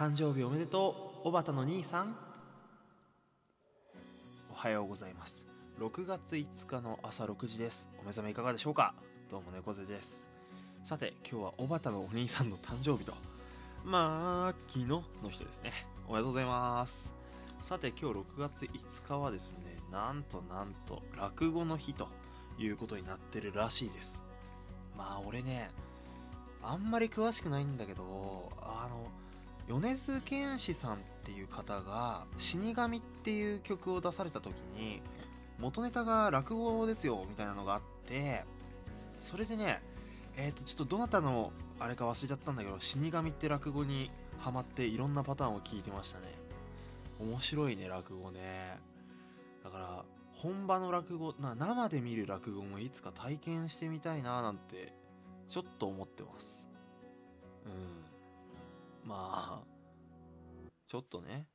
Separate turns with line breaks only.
誕生日おめでとう小畑の兄さん。おはようございます。6月5日の朝6時です。お目覚めいかがでしょうか？どうも猫背です。さて今日は小畑のお兄さんの誕生日と。まあ昨日の人ですね。おめでとうございます。さて今日6月5日はですねなんとなんと落語の日ということになってるらしいです。まあ俺ねあんまり詳しくないんだけどあの米津玄師さんっていう方が「死神」っていう曲を出された時に元ネタが落語ですよみたいなのがあってそれでねえっ、ー、とちょっとどなたのあれか忘れちゃったんだけど死神って落語にハマっていろんなパターンを聞いてましたね。面白いね落語ね。だから本場の落語な生で見る落語もいつか体験してみたいななんてちょっと思ってます。まあちょっとね。